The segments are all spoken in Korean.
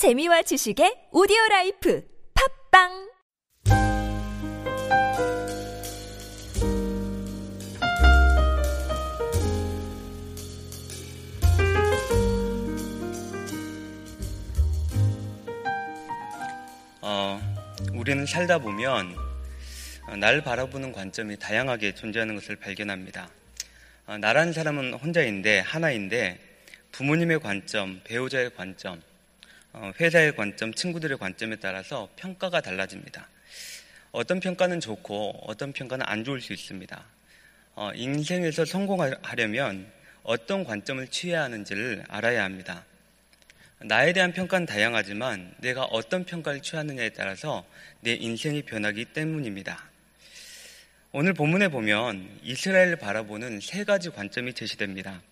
재미와 지식의 오디오 라이프 팟빵 어, 우리는 살다 보면 어, 날 바라보는 관점이 다양하게 존재하는 것을 발견합니다. 어, 나라는 사람은 혼자인데 하나인데 부모님의 관점, 배우자의 관점, 어, 회사의 관점, 친구들의 관점에 따라서 평가가 달라집니다. 어떤 평가는 좋고 어떤 평가는 안 좋을 수 있습니다. 어, 인생에서 성공하려면 어떤 관점을 취해야 하는지를 알아야 합니다. 나에 대한 평가는 다양하지만 내가 어떤 평가를 취하느냐에 따라서 내 인생이 변하기 때문입니다. 오늘 본문에 보면 이스라엘을 바라보는 세 가지 관점이 제시됩니다.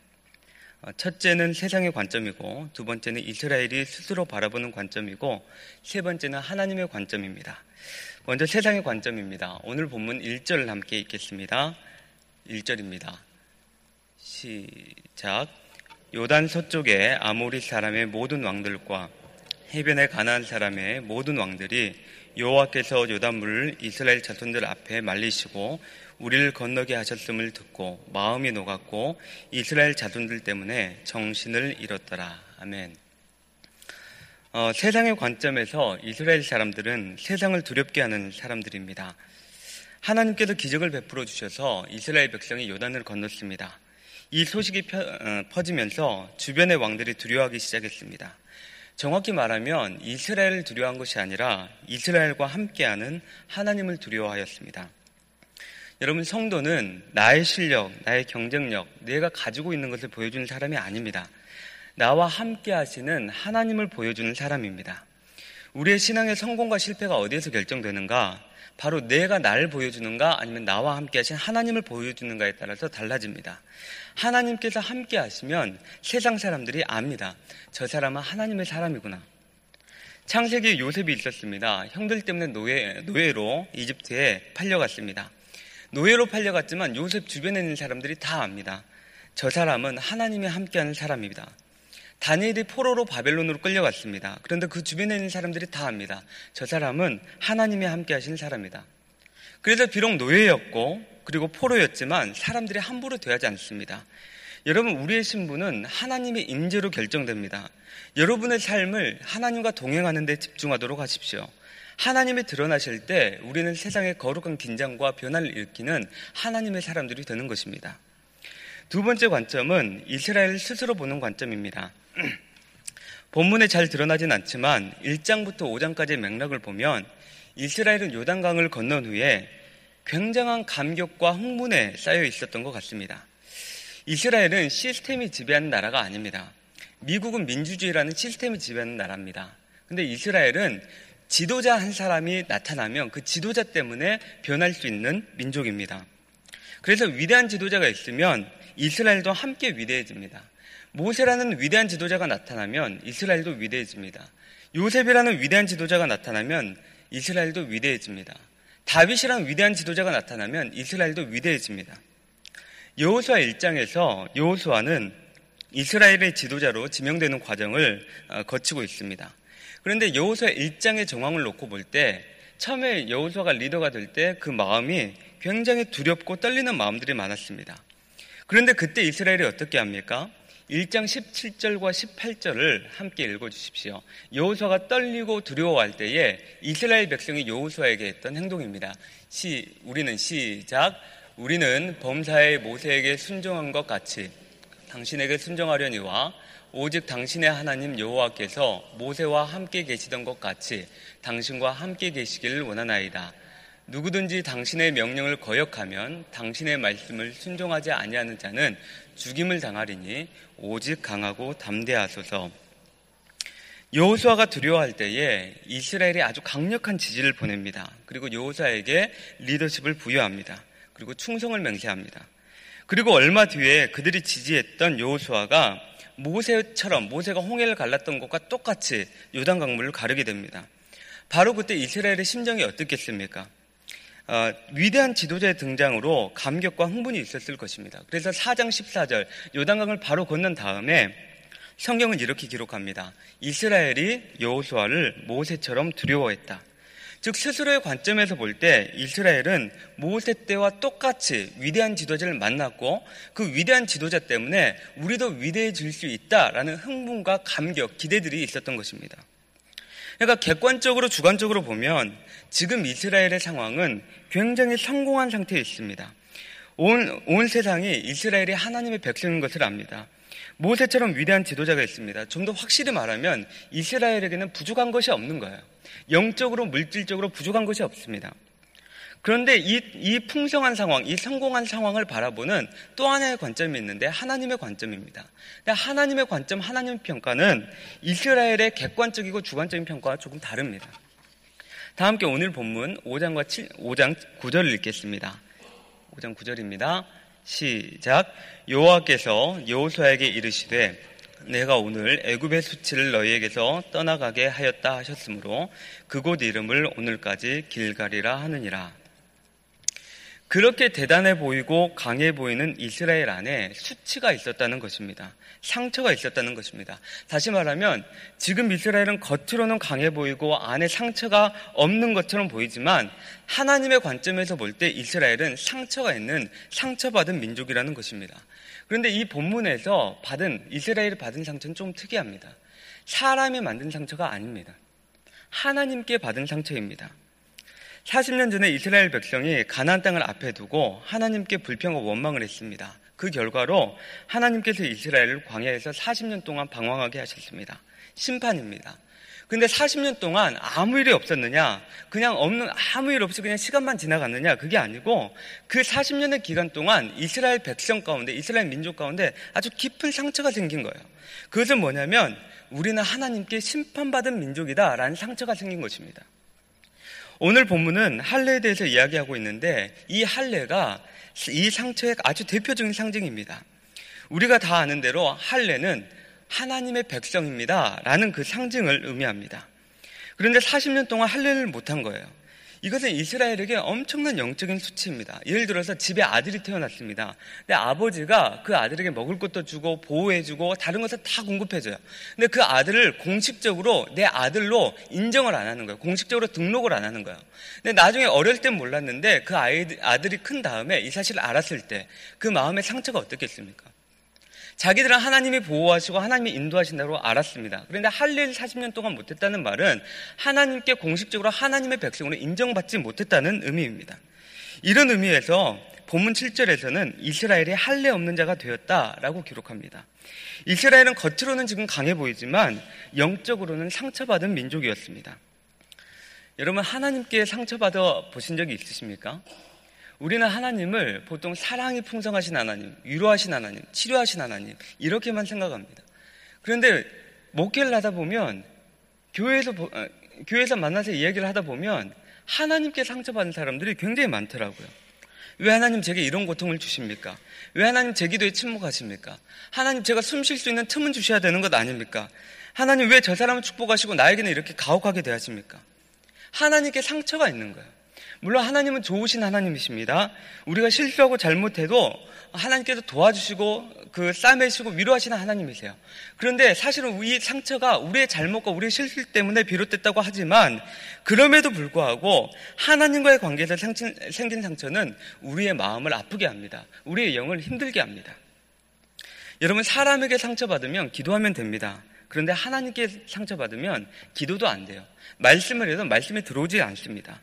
어, 첫째는 세상의 관점이고 두 번째는 이스라엘이 스스로 바라보는 관점이고 세 번째는 하나님의 관점입니다. 먼저 세상의 관점입니다. 오늘 본문 1절을 함께 읽겠습니다. 1절입니다. 시작. 요단 서쪽의 아모리 사람의 모든 왕들과 해변의 가나안 사람의 모든 왕들이 여호와께서 요단물을 이스라엘 자손들 앞에 말리시고 우리를 건너게 하셨음을 듣고 마음이 녹았고 이스라엘 자손들 때문에 정신을 잃었더라. 아멘. 어, 세상의 관점에서 이스라엘 사람들은 세상을 두렵게 하는 사람들입니다. 하나님께서 기적을 베풀어 주셔서 이스라엘 백성이 요단을 건넜습니다. 이 소식이 펴, 어, 퍼지면서 주변의 왕들이 두려워하기 시작했습니다. 정확히 말하면 이스라엘을 두려워한 것이 아니라 이스라엘과 함께하는 하나님을 두려워하였습니다. 여러분, 성도는 나의 실력, 나의 경쟁력, 내가 가지고 있는 것을 보여주는 사람이 아닙니다. 나와 함께 하시는 하나님을 보여주는 사람입니다. 우리의 신앙의 성공과 실패가 어디에서 결정되는가? 바로 내가 나를 보여주는가 아니면 나와 함께 하신 하나님을 보여주는가에 따라서 달라집니다. 하나님께서 함께 하시면 세상 사람들이 압니다. 저 사람은 하나님의 사람이구나. 창세기에 요셉이 있었습니다. 형들 때문에 노예, 노예로 이집트에 팔려갔습니다. 노예로 팔려갔지만 요셉 주변에 있는 사람들이 다 압니다. 저 사람은 하나님이 함께하는 사람입니다. 다니엘이 포로로 바벨론으로 끌려갔습니다. 그런데 그 주변에 있는 사람들이 다 압니다. 저 사람은 하나님이 함께 하신 사람이다. 그래서 비록 노예였고 그리고 포로였지만 사람들이 함부로 대하지 않습니다. 여러분 우리의 신분은 하나님의 임재로 결정됩니다. 여러분의 삶을 하나님과 동행하는 데 집중하도록 하십시오. 하나님이 드러나실 때 우리는 세상의 거룩한 긴장과 변화를 일으키는 하나님의 사람들이 되는 것입니다. 두 번째 관점은 이스라엘 스스로 보는 관점입니다. 본문에 잘 드러나진 않지만 1장부터 5장까지의 맥락을 보면 이스라엘은 요단강을 건넌 후에 굉장한 감격과 흥분에 쌓여 있었던 것 같습니다. 이스라엘은 시스템이 지배하는 나라가 아닙니다. 미국은 민주주의라는 시스템이 지배하는 나라입니다. 근데 이스라엘은 지도자 한 사람이 나타나면 그 지도자 때문에 변할 수 있는 민족입니다. 그래서 위대한 지도자가 있으면 이스라엘도 함께 위대해집니다. 모세라는 위대한 지도자가 나타나면 이스라엘도 위대해집니다. 요셉이라는 위대한 지도자가 나타나면 이스라엘도 위대해집니다. 다윗이라는 위대한 지도자가 나타나면 이스라엘도 위대해집니다. 여호수아 1장에서 여호수아는 이스라엘의 지도자로 지명되는 과정을 어, 거치고 있습니다. 그런데 여호수아 1장의 정황을 놓고 볼 때 처음에 여호수아가 리더가 될 때 그 마음이 굉장히 두렵고 떨리는 마음들이 많았습니다. 그런데 그때 이스라엘이 어떻게 합니까? 1장 17절과 18절을 함께 읽어 주십시오. 여호수아가 떨리고 두려워할 때에 이스라엘 백성이 여호수아에게 했던 행동입니다. 시 우리는 시작 우리는 범사의 모세에게 순종한 것 같이 당신에게 순종하려니와 오직 당신의 하나님 여호와께서 모세와 함께 계시던 것 같이 당신과 함께 계시기를 원하나이다. 누구든지 당신의 명령을 거역하면 당신의 말씀을 순종하지 아니하는 자는 죽임을 당하리니 오직 강하고 담대하소서. 여호수아가 두려워할 때에 이스라엘이 아주 강력한 지지를 보냅니다. 그리고 여호수아에게 리더십을 부여합니다. 그리고 충성을 맹세합니다. 그리고 얼마 뒤에 그들이 지지했던 여호수아가 모세처럼 모세가 홍해를 갈랐던 것과 똑같이 요단 강물을 가르게 됩니다. 바로 그때 이스라엘의 심정이 어떻겠습니까? 어, 위대한 지도자의 등장으로 감격과 흥분이 있었을 것입니다. 그래서 4장 14절 요단강을 바로 건넌 다음에 성경은 이렇게 기록합니다. 이스라엘이 여호수아를 모세처럼 두려워했다. 즉 스스로의 관점에서 볼 때 이스라엘은 모세 때와 똑같이 위대한 지도자를 만났고 그 위대한 지도자 때문에 우리도 위대해질 수 있다라는 흥분과 감격, 기대들이 있었던 것입니다. 그러니까 객관적으로 주관적으로 보면 지금 이스라엘의 상황은 굉장히 성공한 상태에 있습니다. 온, 온 세상이 이스라엘이 하나님의 백성인 것을 압니다. 모세처럼 위대한 지도자가 있습니다. 좀 더 확실히 말하면 이스라엘에게는 부족한 것이 없는 거예요. 영적으로, 물질적으로 부족한 것이 없습니다. 그런데 이, 이 풍성한 상황, 이 성공한 상황을 바라보는 또 하나의 관점이 있는데 하나님의 관점입니다. 하나님의 관점, 하나님의 평가는 이스라엘의 객관적이고 주관적인 평가와 조금 다릅니다. 다 함께 오늘 본문 5장과 7, 5장 9절을 읽겠습니다. 5장 9절입니다. 시작. 여호와께서 여호수아에게 이르시되 내가 오늘 애굽의 수치를 너희에게서 떠나가게 하였다 하셨으므로 그곳 이름을 오늘까지 길가리라 하느니라. 그렇게 대단해 보이고 강해 보이는 이스라엘 안에 수치가 있었다는 것입니다. 상처가 있었다는 것입니다. 다시 말하면 지금 이스라엘은 겉으로는 강해 보이고 안에 상처가 없는 것처럼 보이지만 하나님의 관점에서 볼 때 이스라엘은 상처가 있는 상처받은 민족이라는 것입니다. 그런데 이 본문에서 받은 이스라엘이 받은 상처는 좀 특이합니다. 사람이 만든 상처가 아닙니다. 하나님께 받은 상처입니다. 40년 전에 이스라엘 백성이 가나안 땅을 앞에 두고 하나님께 불평과 원망을 했습니다. 그 결과로 하나님께서 이스라엘을 광야에서 40년 동안 방황하게 하셨습니다. 심판입니다. 근데 40년 동안 아무 일이 없었느냐? 그냥 없는 아무 일 없이 그냥 시간만 지나갔느냐? 그게 아니고 그 40년의 기간 동안 이스라엘 백성 가운데 이스라엘 민족 가운데 아주 깊은 상처가 생긴 거예요. 그것은 뭐냐면 우리는 하나님께 심판받은 민족이다라는 상처가 생긴 것입니다. 오늘 본문은 할례에 대해서 이야기하고 있는데 이 할례가 이 상처의 아주 대표적인 상징입니다. 우리가 다 아는 대로 할례는 하나님의 백성입니다. 라는 그 상징을 의미합니다. 그런데 40년 동안 할례를 못한 거예요. 이것은 이스라엘에게 엄청난 영적인 수치입니다. 예를 들어서 집에 아들이 태어났습니다. 근데 아버지가 그 아들에게 먹을 것도 주고 보호해주고 다른 것을 다 공급해줘요. 근데 그 아들을 공식적으로 내 아들로 인정을 안 하는 거예요. 공식적으로 등록을 안 하는 거예요. 근데 나중에 어릴 땐 몰랐는데 그 아이들이 큰 다음에 이 사실을 알았을 때 그 마음의 상처가 어떻겠습니까? 자기들은 하나님이 보호하시고 하나님이 인도하신다고 알았습니다. 그런데 할례를 40년 동안 못했다는 말은 하나님께 공식적으로 하나님의 백성으로 인정받지 못했다는 의미입니다. 이런 의미에서 본문 7절에서는 이스라엘이 할례 없는 자가 되었다라고 기록합니다. 이스라엘은 겉으로는 지금 강해 보이지만 영적으로는 상처받은 민족이었습니다. 여러분 하나님께 상처받아 보신 적이 있으십니까? 우리는 하나님을 보통 사랑이 풍성하신 하나님, 위로하신 하나님, 치료하신 하나님, 이렇게만 생각합니다. 그런데 목회를 하다 보면, 교회에서, 어, 교회에서 만나서 이야기를 하다 보면, 하나님께 상처받은 사람들이 굉장히 많더라고요. 왜 하나님 제게 이런 고통을 주십니까? 왜 하나님 제 기도에 침묵하십니까? 하나님 제가 숨 쉴 수 있는 틈은 주셔야 되는 것 아닙니까? 하나님 왜 저 사람을 축복하시고 나에게는 이렇게 가혹하게 대하십니까? 하나님께 상처가 있는 거예요. 물론 하나님은 좋으신 하나님이십니다. 우리가 실수하고 잘못해도 하나님께서 도와주시고 그 싸매시고 위로하시는 하나님이세요. 그런데 사실은 이 상처가 우리의 잘못과 우리의 실수 때문에 비롯됐다고 하지만 그럼에도 불구하고 하나님과의 관계에서 생긴 상처는 우리의 마음을 아프게 합니다. 우리의 영을 힘들게 합니다. 여러분 사람에게 상처받으면 기도하면 됩니다. 그런데 하나님께 상처받으면 기도도 안 돼요. 말씀을 해도 말씀이 들어오지 않습니다.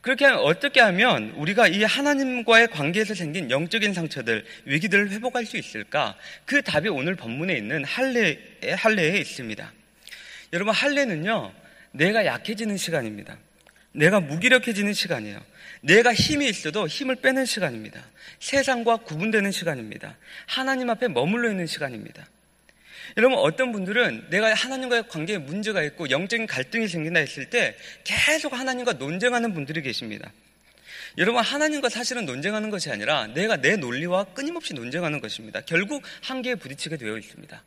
그렇게 어떻게 하면 우리가 이 하나님과의 관계에서 생긴 영적인 상처들, 위기들을 회복할 수 있을까? 그 답이 오늘 본문에 있는 할례, 할례에 있습니다. 여러분, 할례는요, 내가 약해지는 시간입니다. 내가 무기력해지는 시간이에요. 내가 힘이 있어도 힘을 빼는 시간입니다. 세상과 구분되는 시간입니다. 하나님 앞에 머물러 있는 시간입니다. 여러분 어떤 분들은 내가 하나님과의 관계에 문제가 있고 영적인 갈등이 생긴다 했을 때 계속 하나님과 논쟁하는 분들이 계십니다. 여러분 하나님과 사실은 논쟁하는 것이 아니라 내가 내 논리와 끊임없이 논쟁하는 것입니다. 결국 한계에 부딪히게 되어 있습니다.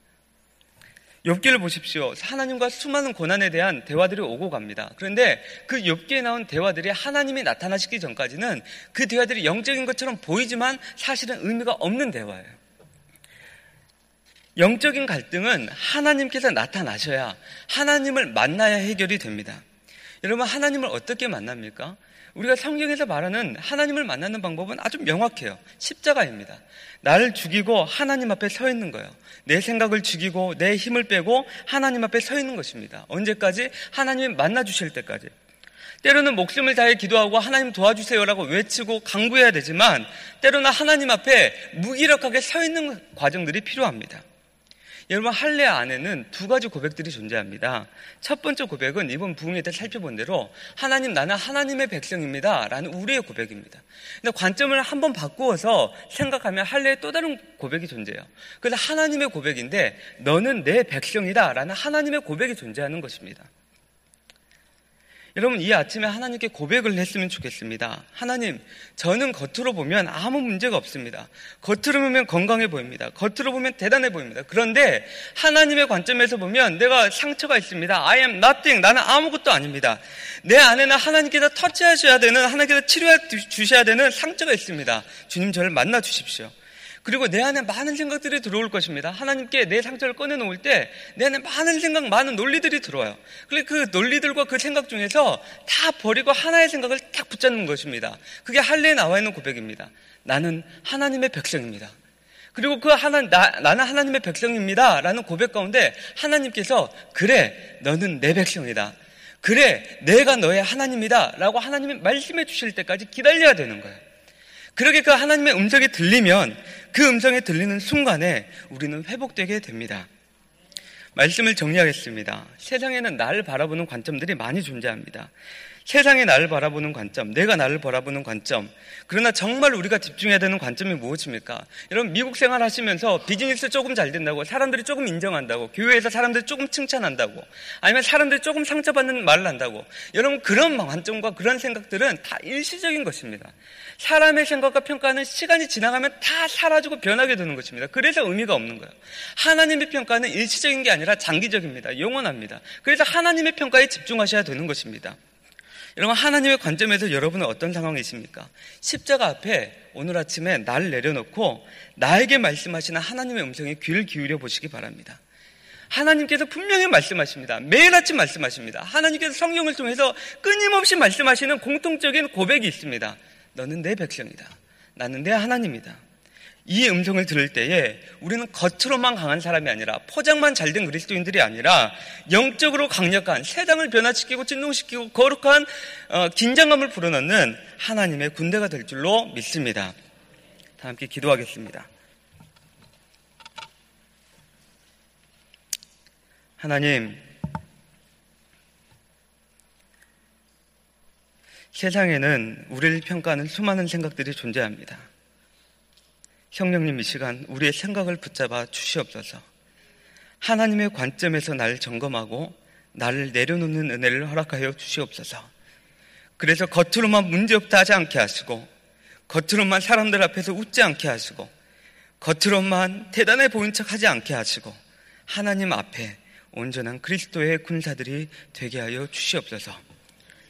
욥기를 보십시오. 하나님과 수많은 고난에 대한 대화들이 오고 갑니다. 그런데 그 욥기에 나온 대화들이 하나님이 나타나시기 전까지는 그 대화들이 영적인 것처럼 보이지만 사실은 의미가 없는 대화예요. 영적인 갈등은 하나님께서 나타나셔야 하나님을 만나야 해결이 됩니다. 여러분, 하나님을 어떻게 만납니까? 우리가 성경에서 말하는 하나님을 만나는 방법은 아주 명확해요. 십자가입니다. 나를 죽이고 하나님 앞에 서 있는 거예요. 내 생각을 죽이고 내 힘을 빼고 하나님 앞에 서 있는 것입니다. 언제까지? 하나님이 만나 주실 때까지. 때로는 목숨을 다해 기도하고 하나님 도와주세요라고 외치고 강구해야 되지만 때로는 하나님 앞에 무기력하게 서 있는 과정들이 필요합니다. 여러분 할례 안에는 두 가지 고백들이 존재합니다. 첫 번째 고백은 이번 부흥회 때 살펴본 대로 하나님 나는 하나님의 백성입니다라는 우리의 고백입니다. 근데 관점을 한번 바꾸어서 생각하면 할례의 또 다른 고백이 존재해요. 그래서 하나님의 고백인데 너는 내 백성이다라는 하나님의 고백이 존재하는 것입니다. 여러분 이 아침에 하나님께 고백을 했으면 좋겠습니다. 하나님, 저는 겉으로 보면 아무 문제가 없습니다. 겉으로 보면 건강해 보입니다. 겉으로 보면 대단해 보입니다. 그런데 하나님의 관점에서 보면 내가 상처가 있습니다. I am nothing. 나는 아무것도 아닙니다. 내 안에는 하나님께서 터치하셔야 되는 하나님께서 치료해 주셔야 되는 상처가 있습니다. 주님 저를 만나 주십시오. 그리고 내 안에 많은 생각들이 들어올 것입니다. 하나님께 내 상처를 꺼내놓을 때 내 안에 많은 생각, 많은 논리들이 들어와요. 그래 그 논리들과 그 생각 중에서 다 버리고 하나의 생각을 딱 붙잡는 것입니다. 그게 할례에 나와 있는 고백입니다. 나는 하나님의 백성입니다. 그리고 그 하나, 나, 나는 하나님의 백성입니다. 라는 고백 가운데 하나님께서 그래, 너는 내 백성이다. 그래, 내가 너의 하나님이다. 라고 하나님이 말씀해 주실 때까지 기다려야 되는 거예요. 그렇게 그 하나님의 음성이 들리면 그 음성이 들리는 순간에 우리는 회복되게 됩니다. 말씀을 정리하겠습니다. 세상에는 나를 바라보는 관점들이 많이 존재합니다. 세상에 나를 바라보는 관점, 내가 나를 바라보는 관점. 그러나 정말 우리가 집중해야 되는 관점이 무엇입니까? 여러분, 미국 생활 하시면서 비즈니스 조금 잘 된다고, 사람들이 조금 인정한다고, 교회에서 사람들이 조금 칭찬한다고, 아니면 사람들이 조금 상처받는 말을 한다고. 여러분, 그런 관점과 그런 생각들은 다 일시적인 것입니다. 사람의 생각과 평가는 시간이 지나가면 다 사라지고 변하게 되는 것입니다. 그래서 의미가 없는 거예요. 하나님의 평가는 일시적인 게 아니라 장기적입니다. 영원합니다. 그래서 하나님의 평가에 집중하셔야 되는 것입니다. 여러분, 하나님의 관점에서 여러분은 어떤 상황이십니까? 십자가 앞에 오늘 아침에 날 내려놓고 나에게 말씀하시는 하나님의 음성에 귀를 기울여 보시기 바랍니다. 하나님께서 분명히 말씀하십니다. 매일 아침 말씀하십니다. 하나님께서 성령을 통해서 끊임없이 말씀하시는 공통적인 고백이 있습니다. 너는 내 백성이다. 나는 내 하나님이다. 이 음성을 들을 때에 우리는 겉으로만 강한 사람이 아니라 포장만 잘 된 그리스도인들이 아니라 영적으로 강력한 세상을 변화시키고 진동시키고 거룩한 어, 긴장감을 불어넣는 하나님의 군대가 될 줄로 믿습니다. 다 함께 기도하겠습니다. 하나님, 세상에는 우리를 평가하는 수많은 생각들이 존재합니다. 성령님 이 시간 우리의 생각을 붙잡아 주시옵소서. 하나님의 관점에서 나를 점검하고 나를 내려놓는 은혜를 허락하여 주시옵소서. 그래서 겉으로만 문제없다 하지 않게 하시고 겉으로만 사람들 앞에서 웃지 않게 하시고 겉으로만 대단해 보인 척 하지 않게 하시고 하나님 앞에 온전한 그리스도의 군사들이 되게 하여 주시옵소서.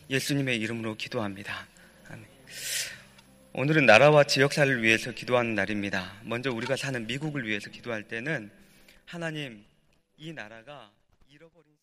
예수님의 이름으로 기도합니다. 아멘. 오늘은 나라와 지역사를 위해서 기도하는 날입니다. 먼저 우리가 사는 미국을 위해서 기도할 때는 하나님 이 나라가 잃어버린